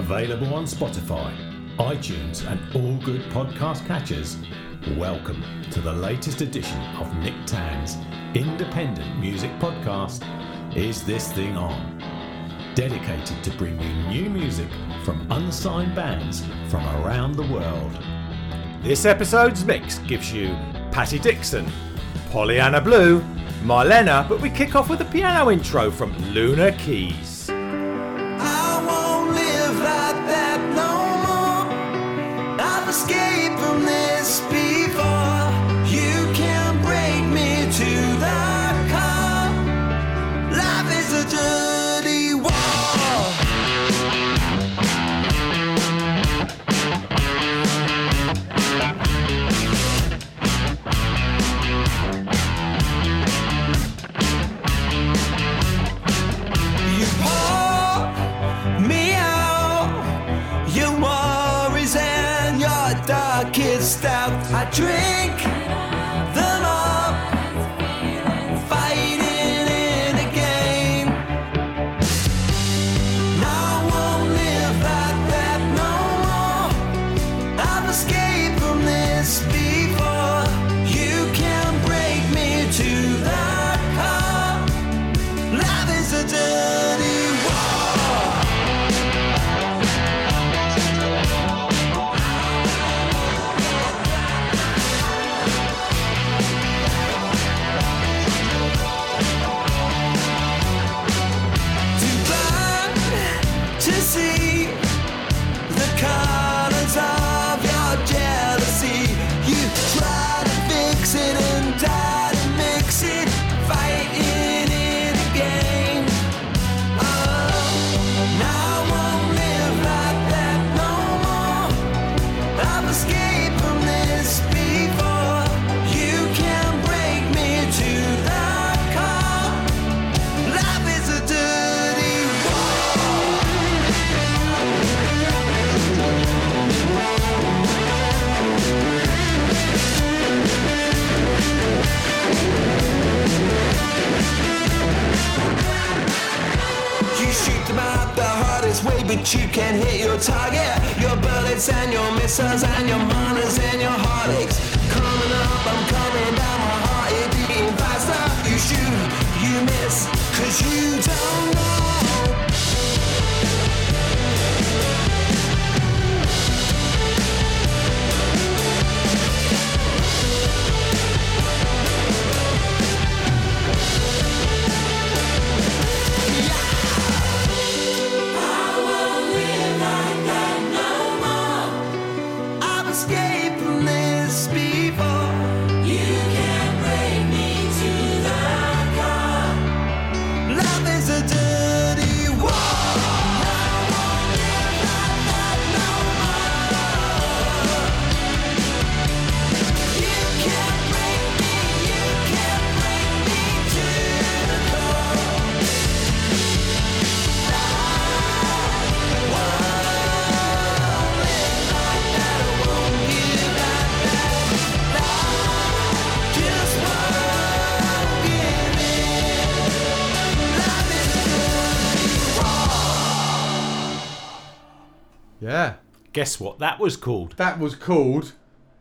Available on Spotify, iTunes, and all good podcast catchers. Welcome to the latest edition of Nick Tan's independent music podcast, Is This Thing On? Dedicated to bringing new music from unsigned bands from around the world. This episode's mix gives you Patti Dixon, Pollyanna Blue, Marlena, but we kick off with a piano intro from Lunar Keys. And Yeah, Guess what that was called? that was called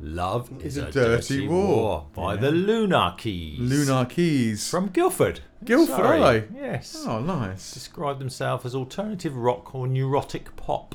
Love is, a Dirty War. by the Lunar Keys. Lunar Keys. From Guildford. Guildford, Sorry. are they? Yes. Oh, nice. Describe themselves as alternative rock or neurotic pop.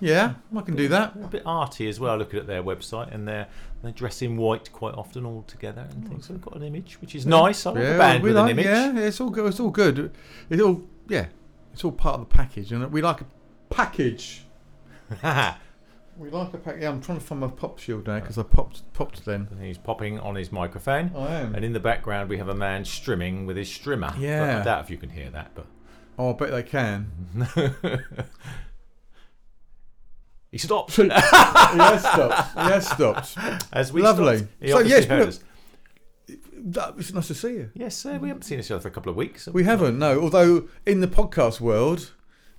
Yeah, I can do that. A bit arty as well, looking at their website, and they're, they dress in white quite often all together and things. So they've got an image, which is nice. I like a band we with like, an image. yeah, it's all good. It's all good. It's all yeah. It's all part of the package, and we like a package. We like a pack. Yeah, I'm trying to find my pop shield now because I popped popped then. He's popping on his microphone. I am. And in the background, we have a man strimming with his strimmer. But Yeah. I doubt if you can hear that, but. Oh, I bet they can. he stopped. yes, stopped. Yes, stopped. As we Lovely. stopped. He So, yes, heard us. That- It's nice to see you. Yes, uh, we haven't seen each other for a couple of weeks. We haven't, no. Although in the podcast world,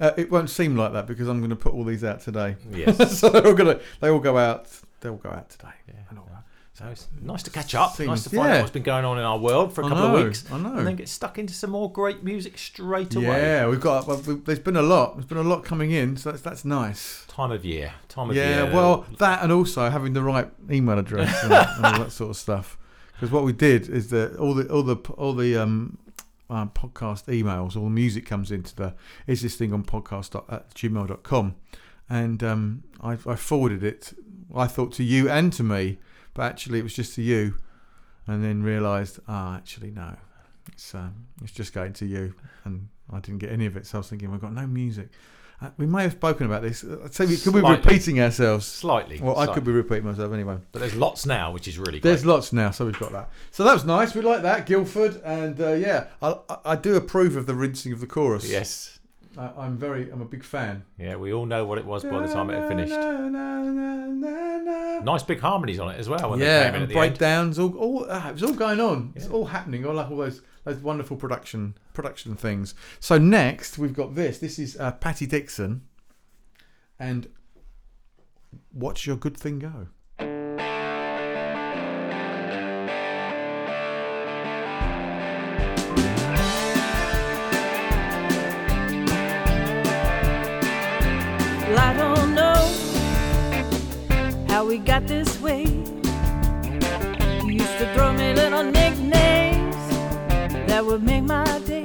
uh, it won't seem like that because I'm going to put all these out today. Yes. so they're all going to they all go out. They all go out today. Yeah. And all that. So it's nice to catch up. Seems- nice to find yeah. out what's been going on in our world for a I couple know, of weeks. I know. And then get stuck into some more great music straight away. Yeah, we've got. well, we- There's been a lot. There's been a lot coming in, so that's that's nice. Time of year. Time of Yeah, year. Yeah. Well, that and also having the right email address and, and all that sort of stuff. Because what we did is that all the all the all the um, uh, podcast emails, all the music comes into the is this thing on podcast at gmail.com. and um, I, I forwarded it. I thought to you and to me, but actually it was just to you, and then realised, ah, actually no, it's um, it's just going to you, and I didn't get any of it. So I was thinking, we've got no music. Uh, we may have spoken about this. Uh, So we could be Slightly. repeating ourselves. Slightly. Well, I could be repeating myself anyway. But there's lots now, which is really great. There's lots now, so we've got that. So that was nice. We like that, Guildford, and uh, yeah, I, I, I do approve of the rinsing of the chorus. Yes. I, I'm very, I'm a big fan. Yeah, we all know what it was by the time it had finished. Nice big harmonies on it as well when they yeah, came in and at the end. breakdowns, all, all ah, it was all going on. It's all happening. All like all those those wonderful production production things. So next we've got this. This is uh, Patti Dixon, and watch your good thing go. Well, I don't know how we got this way. You used to throw me little nicknames that would make my day.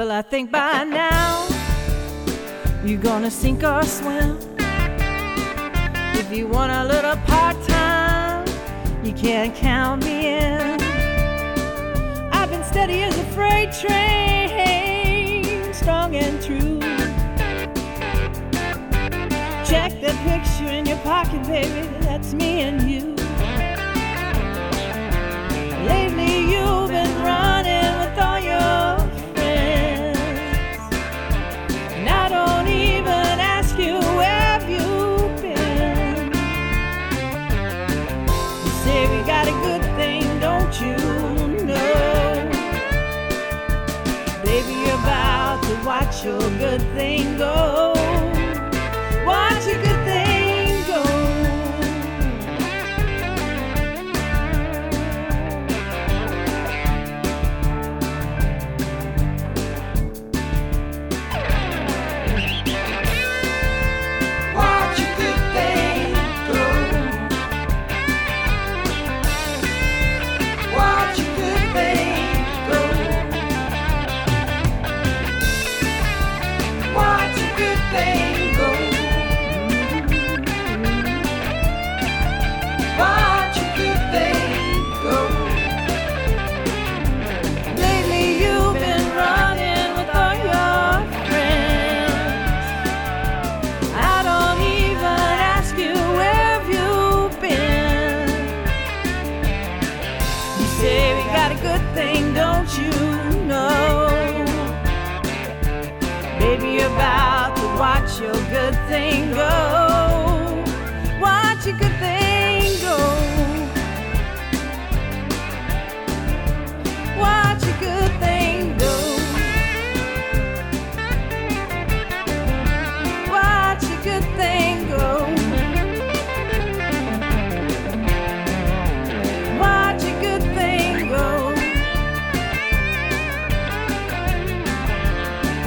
Well, I think by now you're gonna sink or swim. If you want a little part time, you can't count me in. I've been steady as a freight train, strong and true. Check the picture in your pocket, baby, that's me and you. Lately you've your good watch your good thing go. Watch your good thing go. Watch your good thing go. Watch your good thing go. Watch your good thing go.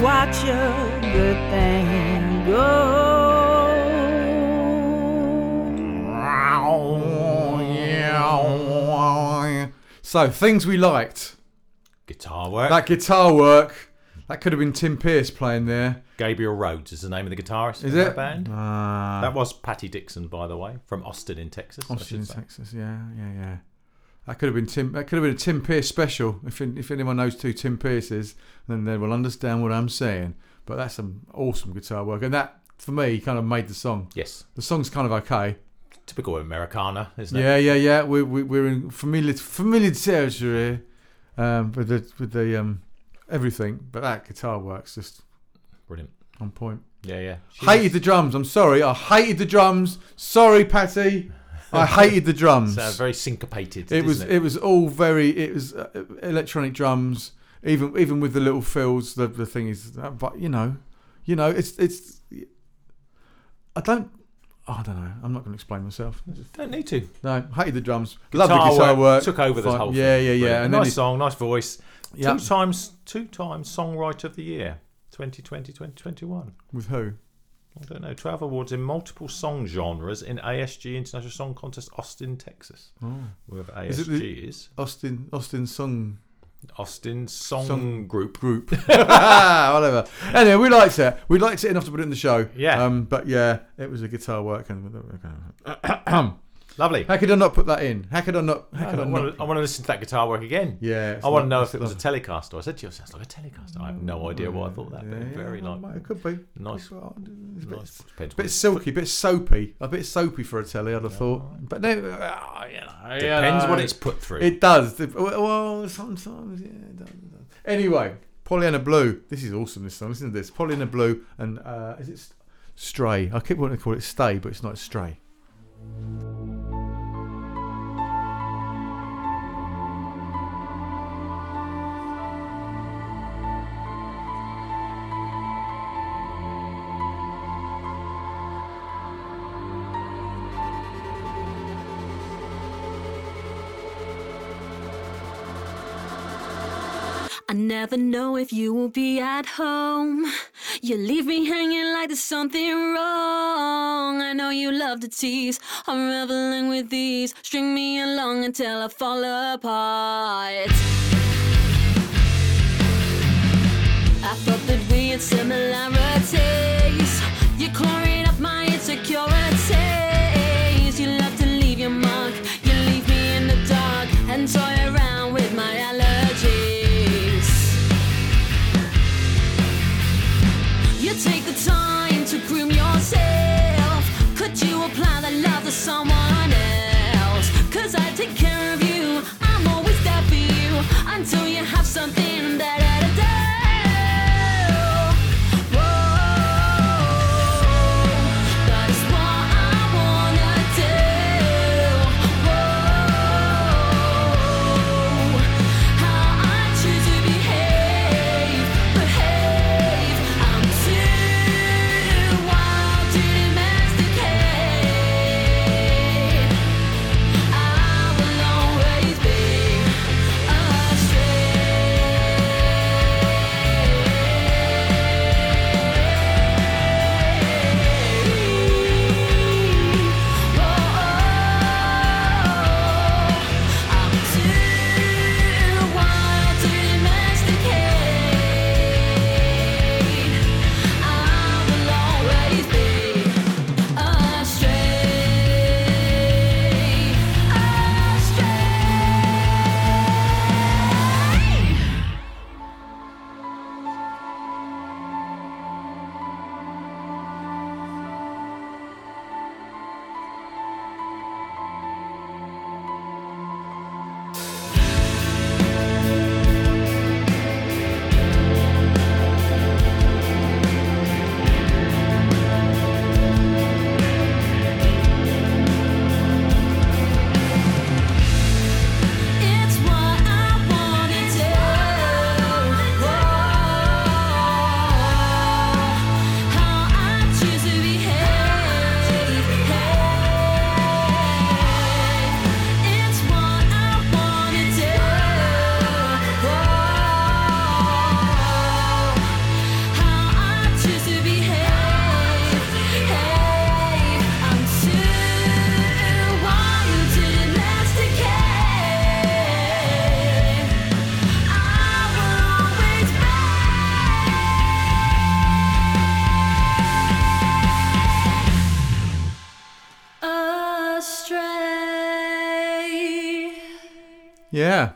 Watch your good So things we liked. Guitar work. That guitar work. That could have been Tim Pierce playing there. Gabriel Rhodes is the name of the guitarist Is in it? that band. Ah, that was Patti Dixon, by the way, from Austin in Texas. Austin, say. Texas. Yeah, yeah, yeah. That could have been Tim. That could have been a Tim Pierce special. If if anyone knows who Tim Pierce is, then they will understand what I'm saying. But that's some awesome guitar work, and that for me kind of made the song. Yes, The song's kind of okay. Typical Americana, isn't it? Yeah, yeah, yeah. We, we we're in familiar familiar territory um, with the with the um, everything, but that guitar works just Brilliant. on point. Yeah, yeah. She Hated was- the drums. I'm sorry. I hated the drums. Sorry, Patti. I hated the drums. Sounds very syncopated. it was doesn't it? was all very it was uh, electronic drums. Even even with the little fills, the the thing is, uh, but you know, you know, it's it's. I don't. I don't know. I'm not going to explain myself. Don't need to. No, hated the drums. Love the Guitar work work. took over Fine. whole Yeah, thing. yeah, yeah. Brilliant. And nice song, nice voice. Yeah. Two times, two times songwriter of the year, 2020, 2021. with who? I don't know. 12 awards in multiple song genres in ASG International Song Contest, Austin, Texas. Oh. Wherever Is it ASG the- is. Austin Austin Song Austin Song, Song- Group. Group. Whatever. Anyway, we liked it. We liked it enough to put it in the show. Yeah. Um, but yeah, it was a guitar work and Lovely. how could I not put that in? How could I not? How I, could I, want not? to, I want to listen to that guitar work again. Yeah, I want to know if it was a. Telecaster. I said to you, it sounds like a Telecaster. I have no idea why I thought that, but Yeah, very yeah, like It could be. nice. It's a bit, nice. Depends bit what- silky, bit soapy, a bit soapy for a telly. I'd have thought, but no, uh, you know, Depends what it's put through. It does. Well, sometimes, yeah, it does. Anyway, Pollyanna Blue. This is awesome. This song. Listen to this. Pollyanna Blue and uh, is it Stray? I keep wanting to call it Stay, but it's not Stray. I never know if you will be at home. You leave me hanging like there's something wrong. I know you love to tease. I'm reveling with these. String me along until I fall apart. I thought that we had similarities. You're clearing up my insecurities. You love to leave your mark. You leave me in the dark and toy around You take the time to groom yourself. Could you apply that love to someone Yeah.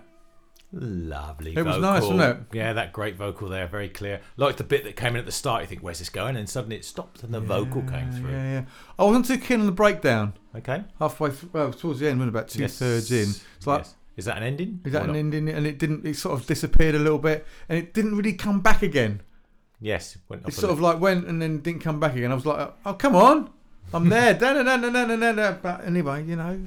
Lovely. It was vocal. nice, wasn't it? Yeah, that great vocal there, very clear. Like the bit that came in at the start, you think, "Where's this going?" And suddenly it stopped, and the vocal came through. Yeah, yeah. I wasn't too keen on the breakdown. Okay. Halfway, th- well, towards the end, when about two Yes. thirds in, it's like, Yes. is that an ending? is that an not? ending? And it didn't. It sort of disappeared a little bit, and it didn't really come back again. Yes. it Went up It sort of like went and then didn't come back again. I was like, oh come on, I'm there. da, da, da, da, da, da, da. But anyway, you know,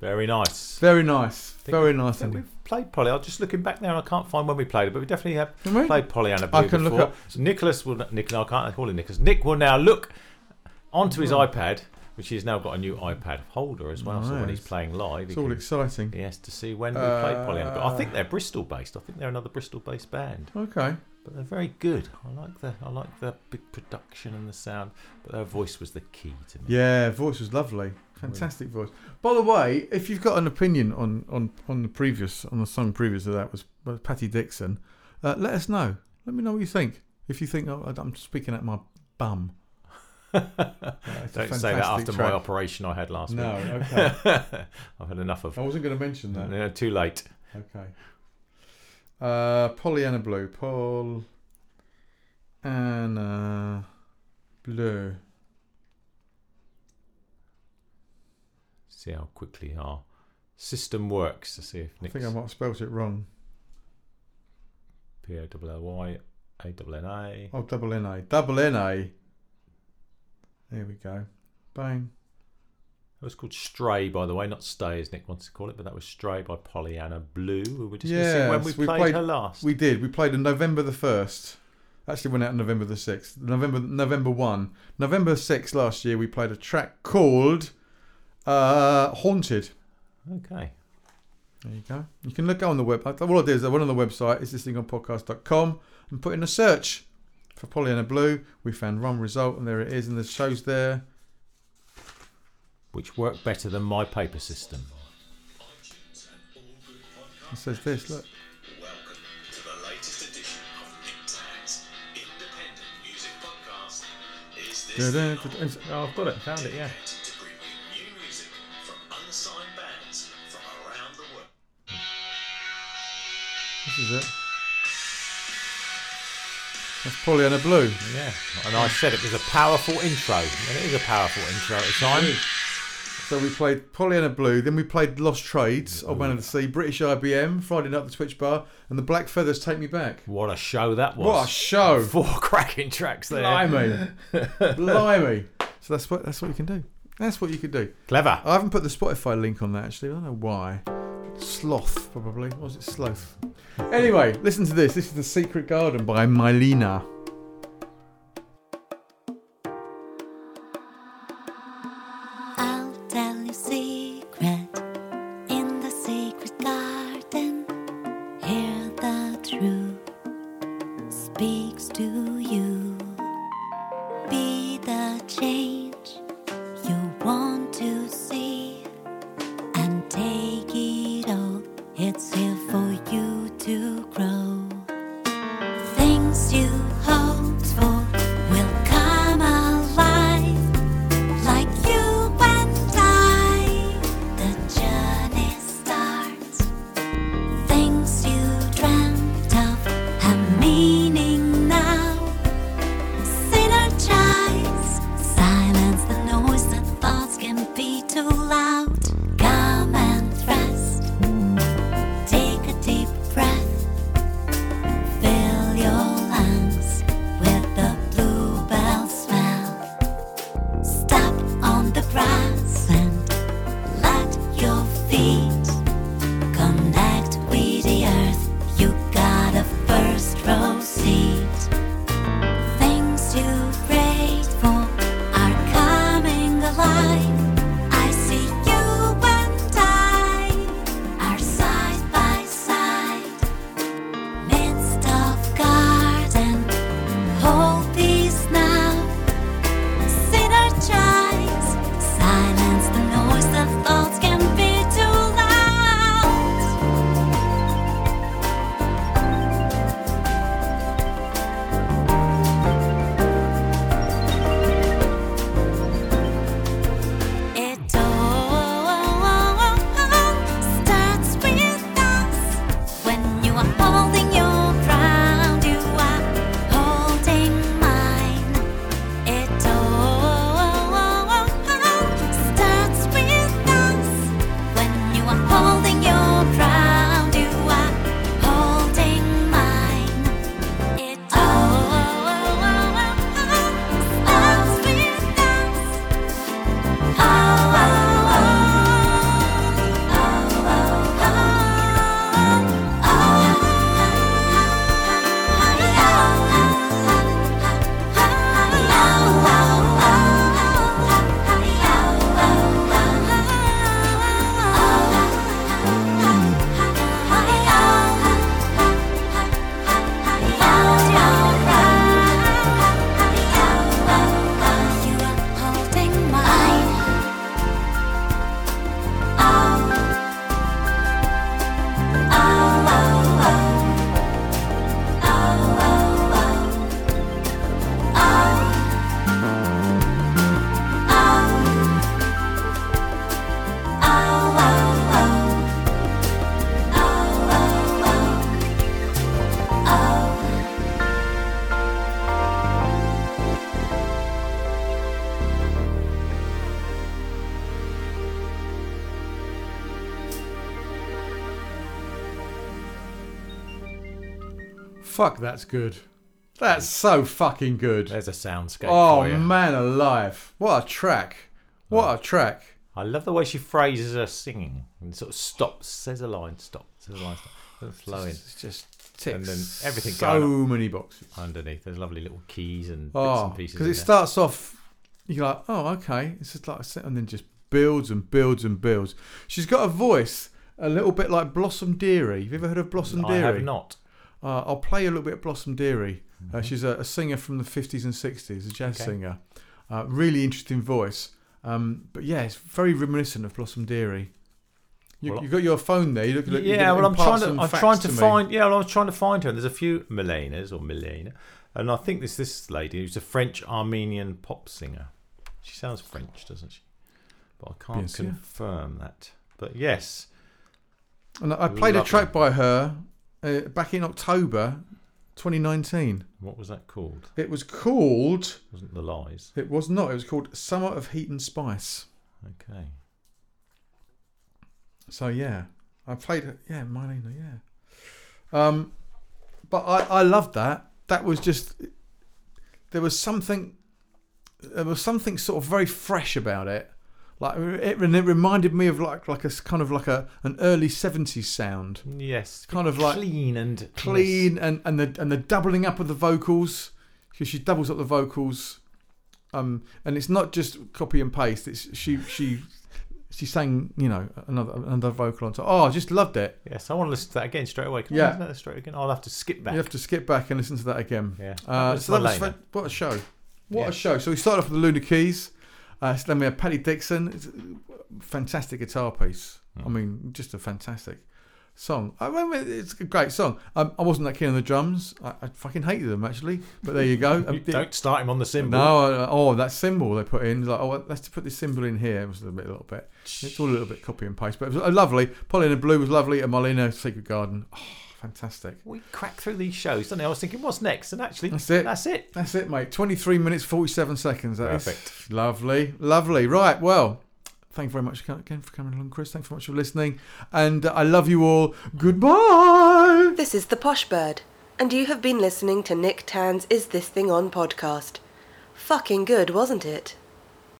very nice. very nice, very nice. I think Andy. we've played Polly. I'm just looking back now, and I can't find when we played it, but we definitely have we? played Pollyanna Blue I can look before. up- So Nicholas will. Nick, no, I can't call him Nicholas. Nick will now look onto his iPad, which he's now got a new iPad holder as well. So when he's playing live, he It's all can- exciting. he has to see when we played Pollyanna. I Uh, think they're Bristol based. I think they're another Bristol based band. Okay. But they're very good. I like the I like the big production and the sound. But their voice was the key to me. Yeah, voice was lovely. Fantastic voice. By the way, if you've got an opinion on on on the previous on the song previous to that was, Patti Dixon, uh, let us know. Let me know what you think. If you think oh, I'm speaking at my bum. Don't say that after track. my operation I had last No, week. No, okay. I've had enough of. I wasn't going to mention that. No, too late. Okay. Uh, Pollyanna Blue. Paul. Anna Blue. See how quickly our system works to see if I think I might have spelt it wrong. P O L L Y A N N A. Oh, double N A. Double N A. There we go. Bang. It was called Stray, by the way, not Stay as Nick wants to call it, but that was Stray by Pollyanna Blue. We were discussing Yes, when we we played, played- her last. We did. We played on November the first. Actually, went out on November the sixth. November November one. November sixth last year. We played a track called uh, "Haunted." Okay. There you go. You can look on the web. All I did is I went on the website, It's this thing on podcast.com, and put in a search for Pollyanna Blue. We found one result, and there it is, and the show's there. Which work better than my paper system. It says this. Look. Welcome to the latest edition of Nick Tan's independent music podcast. Is this Da-da-da-da. Oh, I've got it. Found it, yeah. to bring you new music from unsigned bands from around the world. This is it. That's Pollyanna Blue. Yeah. And I said it was a powerful intro. And it is a powerful intro at the time. So we played Pollyanna Blue, then we played Lost Trades, Old Man of the Sea, British IBM, Friday Night at the Twitch Bar, and the Black Feathers Take Me Back. What a show that was. What a show! Four cracking tracks there. Blimey, blimey. So that's what that's what you can do. That's what you can do. Clever. I haven't put the Spotify link on that actually. I don't know why. Sloth probably. Was it Sloth? Anyway, listen to this. This is The Secret Garden by Milenna. You Fuck, that's good. That's so fucking good. There's a soundscape Oh for you. man, alive! What a track! What oh. a track! I love the way she phrases her singing and sort of stops, says a line, stop, says a line, stop, and flowing It's just ticks And then everything so going many boxes. underneath. There's lovely little keys and bits Oh, and pieces. because in it there. starts off, you're like, oh, okay. It's just like, and then just builds and builds and builds. She's got a voice a little bit like Blossom Dearie. Have you ever heard of Blossom I Dearie? have not. Uh, I'll play a little bit of Blossom Dearie. Uh, she's a, a singer from the 50s and 60s, a jazz Okay. singer. Uh, really interesting voice. Um, but yeah, it's very reminiscent of Blossom Dearie. You, Well, you've got your phone there. You look, you're yeah, well, I'm trying to. I'm trying to, me. find. Yeah, well, I was trying to find her. And there's a few Milenas or Milena, and I think this this lady who's a French Armenian pop singer. She sounds French, doesn't she? But I can't Yes, yeah. confirm that. But yes, And I I played a track by her uh, back in October 2019. what was that called? It was called. Wasn't the lies? It was not. It was called Summer of Heat and Spice. Okay. So yeah, I played it. Yeah, Marlena. Yeah. Um, but I I loved that. That was just there was something there was something sort of very fresh about it. Like it, it reminded me of like like a kind of like a an early seventies sound, Yes, Kind of like clean and clean and and the and the doubling up of the vocals because she doubles up the vocals, um, and it's not just copy and paste. It's she she she sang you know another another vocal on top. Oh, I just loved it. Yes, I want to listen to that again straight away. Can Yeah. Straight again? I'll have to skip back. You have to skip back and listen to that again. Yeah. Uh, That so that was fa- what a show. What Yeah. a show. So we started off with the Lunar Keys. Uh, so then we had Patti Dixon. Fantastic guitar piece. Hmm. I mean, just a fantastic song. I mean, it's a great song. Um, I wasn't that keen on the drums. I, I fucking hated them actually. But there you go. Um, You don't start him on the cymbal. No, uh, oh, that symbol they put in, like, oh, let's put this symbol in here. It was a, bit, a little bit. It's all a little bit copy and paste, but it was uh, lovely. Pollyanna Blue was lovely, and Marlena Secret Garden, oh, fantastic. We crack through these shows, don't we? I was thinking, what's next? And actually, That's it. That's it. That's it, mate. 23 minutes, 47 seconds. That is Perfect. lovely, lovely. Right, well, thank you very much again for coming along, Chris. Thanks very much for listening. And uh, I love you all. Goodbye. This is the Posh Bird, and you have been listening to Nick Tan's Is This Thing On podcast. Fucking good, wasn't it?